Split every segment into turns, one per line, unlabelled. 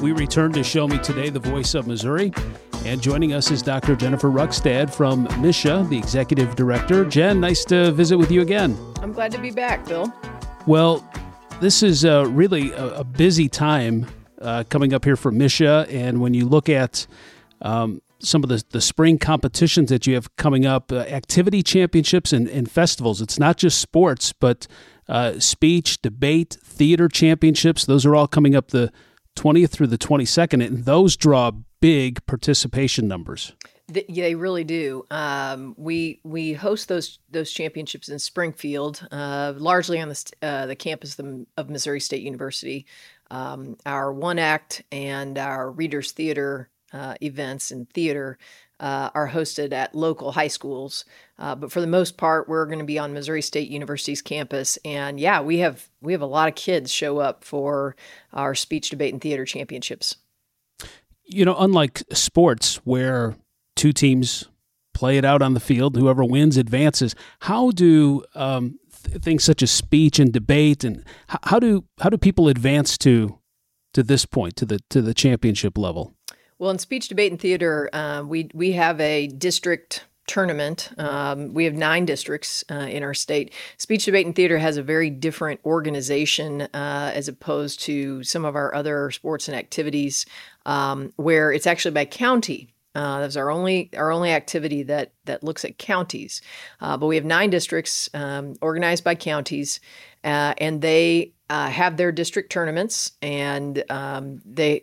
We return to Show Me Today, the voice of Missouri. And joining us is Dr. Jennifer Rukstad from MSHSAA, the executive director. Jen, nice to visit with you again.
I'm glad to be back, Bill.
Well, this is uh, really a, a, busy time uh, coming up here for MSHSAA. And when you look at um, some of the, the spring competitions that you have coming up, uh, activity championships and, and, festivals, it's not just sports, but uh, speech, debate, theater championships. Those are all coming up the 20th through the 22nd, and those draw big participation numbers.
They really do. Um, we we host those those championships in Springfield, uh, largely on the uh, the campus of, Missouri State University. Um, our one act and our readers theater uh, events and theater uh, are hosted at local high schools. Uh, but for the most part, we're going to be on Missouri State University's campus, and yeah, we have we have a lot of kids show up for our speech, debate, and theater championships.
You know, unlike sports where two teams play it out on the field, whoever wins advances. How do um, th- things such as speech and debate, and h- how do how do people advance to to this point to the to the championship level?
Well, in speech, debate, and theater, uh, we we have a district tournament. Um, we have nine districts uh, in our state. Speech, debate, and theater has a very different organization uh, as opposed to some of our other sports and activities, um, where it's actually by county. Uh, that's our only our only activity that that looks at counties. Uh, but we have nine districts um, organized by counties, uh, and they uh, have their district tournaments, and um, they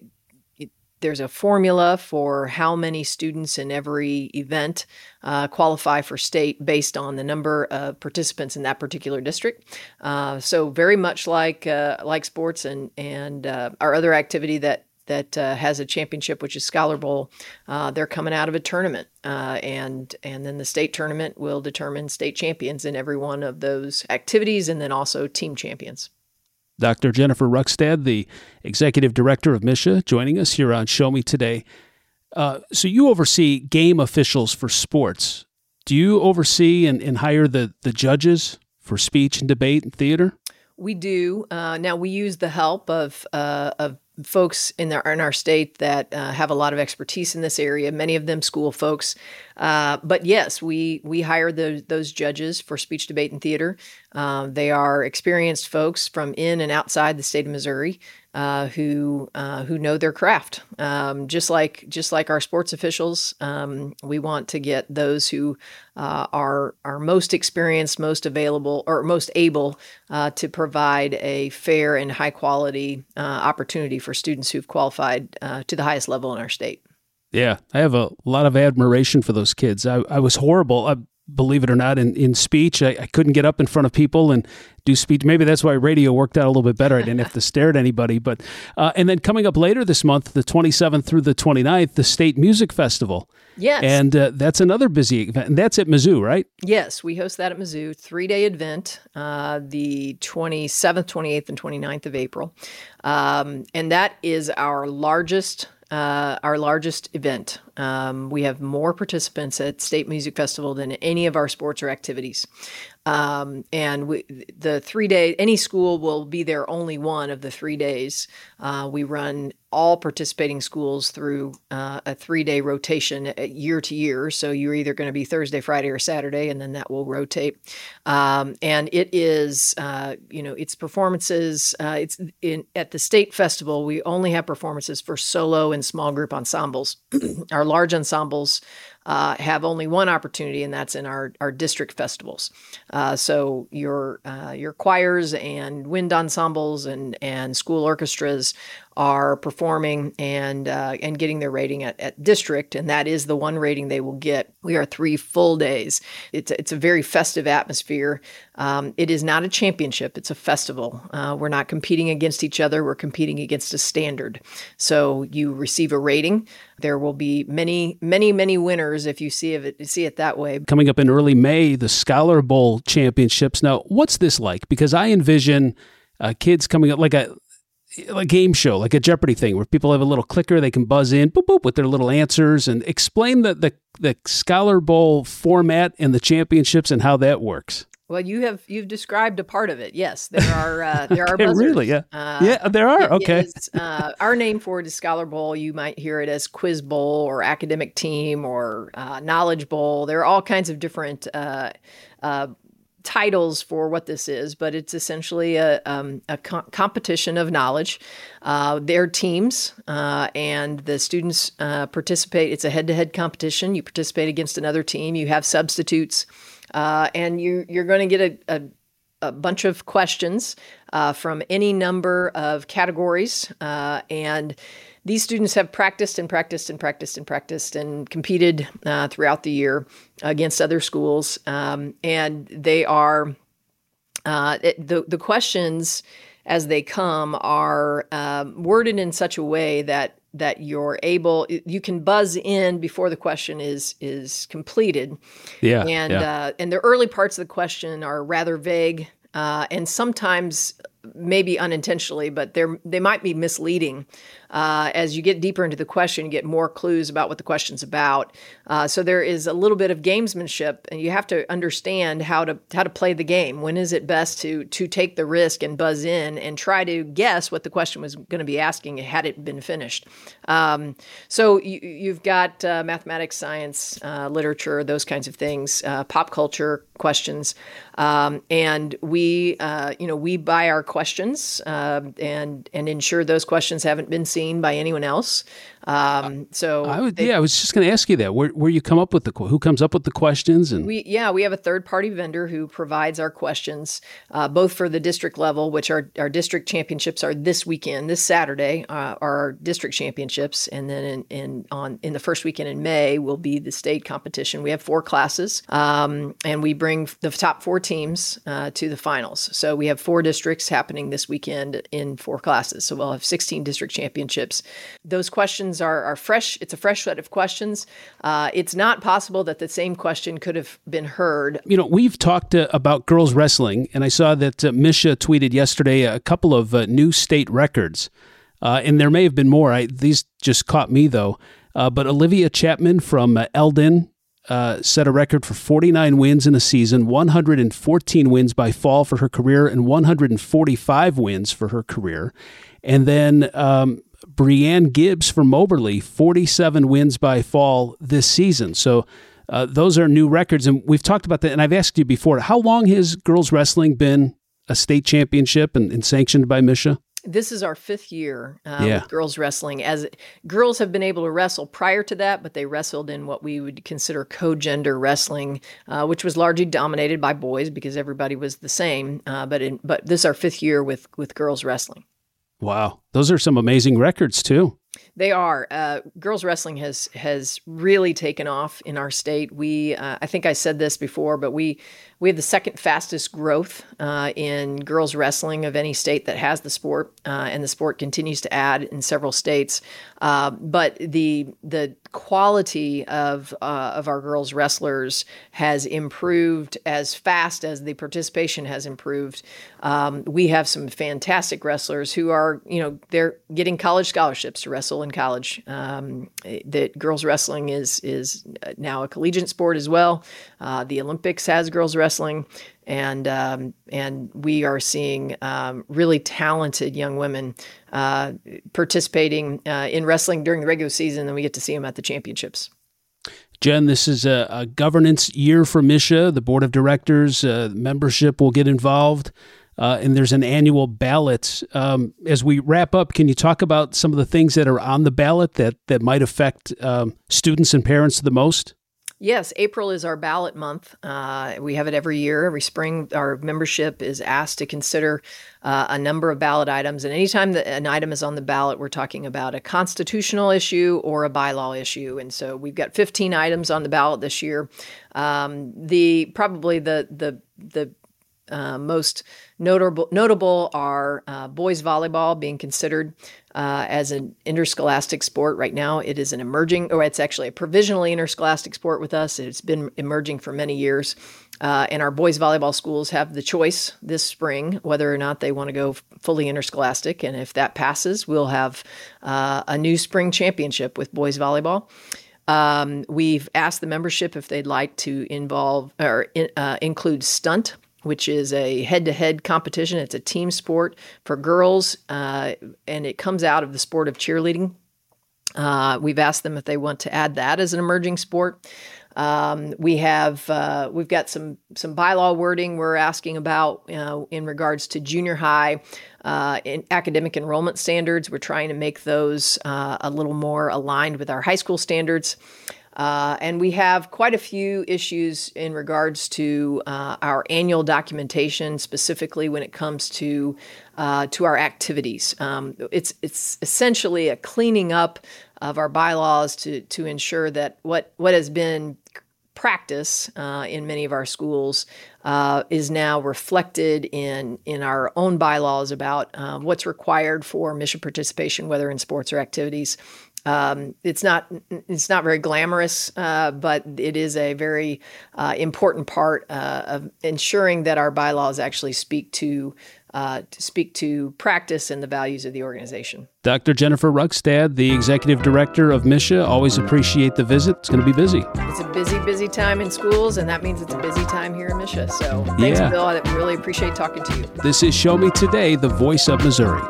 there's a formula for how many students in every event uh, qualify for state based on the number of participants in that particular district. Uh, so very much like uh, like sports and and uh, our other activity that that uh, has a championship, which is Scholar Bowl. Uh, they're coming out of a tournament, and and then the state tournament will determine state champions in every one of those activities, and then also team champions.
Dr. Jennifer Rukstad, the executive director of MSHSAA, joining us here on Show Me Today. Uh, so you oversee game officials for sports. Do you oversee and, and hire the, the judges for speech and debate and theater?
We do. Uh, now we use the help of uh, of folks in our in our state that uh, have a lot of expertise in this area. Many of them school folks, uh, but yes, we we hire those judges for speech, debate, and theater. Uh, they are experienced folks from in and outside the state of Missouri uh, who uh, who know their craft. Um, just like just like our sports officials, um, we want to get those who uh, are are most experienced, most available, or most able to provide a fair and high quality opportunity for students who've qualified to the highest level in our state.
Yeah, I have a lot of admiration for those kids. I, I was horrible. I, believe it or not, in, in speech. I, I, couldn't get up in front of people and do speech. Maybe that's why radio worked out a little bit better. I didn't have to stare at anybody. But uh, and then coming up later this month, the 27th through the 29th, the State Music Festival.
Yes.
And uh, that's another busy event. And that's at Mizzou, right?
Yes, we host that at Mizzou. Three day event, uh, the 27th, 28th, and 29th of April. Um, and that is our largest uh, our largest event. Um, we have more participants at State Music Festival than any of our sports or activities. Um, and we, the three day, any school will be there only one of the three days. Uh, we run all participating schools through uh, a three day rotation uh, year to year. So you're either going to be Thursday, Friday, or Saturday, and then that will rotate. Um, and it is, uh, you know, it's performances. Uh, it's in at the state festival. We only have performances for solo and small group ensembles. our large ensembles uh, have only one opportunity, and that's in our, our district festivals. Uh, so your uh, your choirs and wind ensembles and and school orchestras are performing and uh, and getting their rating at, at district, and that is the one rating they will get. We are three full days. It's it's a very festive atmosphere. Um, it is not a championship; it's a festival. Uh, we're not competing against each other. We're competing against a standard. So you receive a rating. There will be many, many, many winners if you see it see it that way.
Coming up in early May, the Scholar Bowl championships. Now, what's this like? Because I envision uh, kids coming up like a a game show, like a Jeopardy thing, where people have a little clicker, they can buzz in, boop boop, with their little answers, and explain the the, the Scholar Bowl format and the championships and how that works.
Well, you have you've described a part of it. Yes, there are uh, there are buzzers.
really yeah uh, yeah there are okay.
Is, uh, our name for it is Scholar Bowl. You might hear it as Quiz Bowl or Academic Team or uh, Knowledge Bowl. There are all kinds of different uh, uh, titles for what this is, but it's essentially a, um, a co- competition of knowledge. Uh, they're teams, uh, and the students uh, participate. It's a head to head competition. You participate against another team, you have substitutes. Uh, and you, you're going to get a, a, a, bunch of questions uh, from any number of categories. Uh, and these students have practiced and practiced and practiced and practiced and competed uh, throughout the year against other schools. Um, and they are, uh, it, the, the questions as they come are um, worded in such a way that that you're able you can buzz in before the question is is completed
yeah
and
yeah.
Uh, and the early parts of the question are rather vague uh, and sometimes maybe unintentionally but they're they might be misleading uh, as you get deeper into the question, you get more clues about what the question's about. Uh, so there is a little bit of gamesmanship, and you have to understand how to how to play the game. When is it best to to take the risk and buzz in and try to guess what the question was going to be asking had it been finished? Um, so you, have got uh, mathematics, science, uh, literature, those kinds of things, uh, pop culture questions, um, and we uh, you know we buy our questions and and ensure those questions haven't been seen seen by anyone else. Um, so
I would, they, yeah, I was just going to ask you that. Where, where you come up with the who comes up with the questions and
we yeah we have a third party vendor who provides our questions uh, both for the district level, which our our district championships are this weekend, this Saturday uh, are our district championships, and then in, in on in the first weekend in May will be the state competition. We have four classes, um, and we bring the top four teams uh, to the finals. So we have four districts happening this weekend in four classes. So we'll have 16 district championships. Those questions are, are fresh. It's a fresh set of questions. Uh, it's not possible that the same question could have been heard.
You know, we've talked uh, about girls wrestling, and I saw that uh, MSHSAA tweeted yesterday a couple of uh, new state records. Uh, and there may have been more. I, these just caught me, though. Uh, but Olivia Chapman from Eldon uh, set a record for 49 wins in a season, 114 wins by fall for her career, and 145 wins for her career. And then um, Brianne Gibbs from Moberly, 47 wins by fall this season. So uh, those are new records. And we've talked about that. And I've asked you before how long has girls wrestling been a state championship and, and sanctioned by MSHSAA?
This is our fifth year uh, yeah. with girls wrestling. As girls have been able to wrestle prior to that, but they wrestled in what we would consider co-gender wrestling, uh, which was largely dominated by boys because everybody was the same. Uh, but in, but this is our fifth year with with girls wrestling.
Wow, those are some amazing records too.
They are. Uh, girls wrestling has has really taken off in our state. We, uh, I think I said this before, but we we have the second fastest growth uh, in girls wrestling of any state that has the sport, uh, and the sport continues to add in several states. Uh, but the the quality of uh, of our girls wrestlers has improved as fast as the participation has improved. Um, we have some fantastic wrestlers who are, you know, they're getting college scholarships to wrestle in college. Um, that girls wrestling is is now a collegiate sport as well. Uh, the Olympics has girls wrestling, and um, and we are seeing um, really talented young women uh, participating uh, in wrestling during the regular season, and we get to see them at the championships.
Jen, this is a, a governance year for MSHSAA. The board of directors, uh, membership will get involved. Uh, and there's an annual ballot. Um, as we wrap up, can you talk about some of the things that are on the ballot that that might affect um, students and parents the most?
Yes, April is our ballot month. Uh, we have it every year. Every spring, our membership is asked to consider uh, a number of ballot items. And anytime that an item is on the ballot, we're talking about a constitutional issue or a bylaw issue. And so we've got 15 items on the ballot this year. Um, the probably the the the uh, most notable notable are uh, boys volleyball being considered uh, as an interscholastic sport right now. It is an emerging, or it's actually a provisionally interscholastic sport with us. It's been emerging for many years, uh, and our boys volleyball schools have the choice this spring whether or not they want to go fully interscholastic. And if that passes, we'll have uh, a new spring championship with boys volleyball. Um, we've asked the membership if they'd like to involve or in, uh, include stunt which is a head to head competition. It's a team sport for girls, uh, and it comes out of the sport of cheerleading. Uh, we've asked them if they want to add that as an emerging sport. Um, we have uh, we've got some some bylaw wording we're asking about in regards to junior high uh, academic enrollment standards. We're trying to make those uh, a little more aligned with our high school standards. Uh, and we have quite a few issues in regards to uh, our annual documentation, specifically when it comes to uh, to our activities. Um, it's it's essentially a cleaning up of our bylaws to to ensure that what what has been practice uh, in many of our schools uh, is now reflected in in our own bylaws about um, what's required for MSHSAA participation, whether in sports or activities. Um, it's not it's not very glamorous, uh, but it is a very uh, important part uh, of ensuring that our bylaws actually speak to uh, to speak to practice and the values of the organization.
Dr. Jennifer Rukstad, the executive director of MSHSAA, always appreciate the visit. It's going to be busy.
It's a busy, busy time in schools, and that means it's a busy time here in MSHSAA. So thanks, yeah. Bill. I really appreciate talking to you.
This is Show Me Today, the voice of Missouri.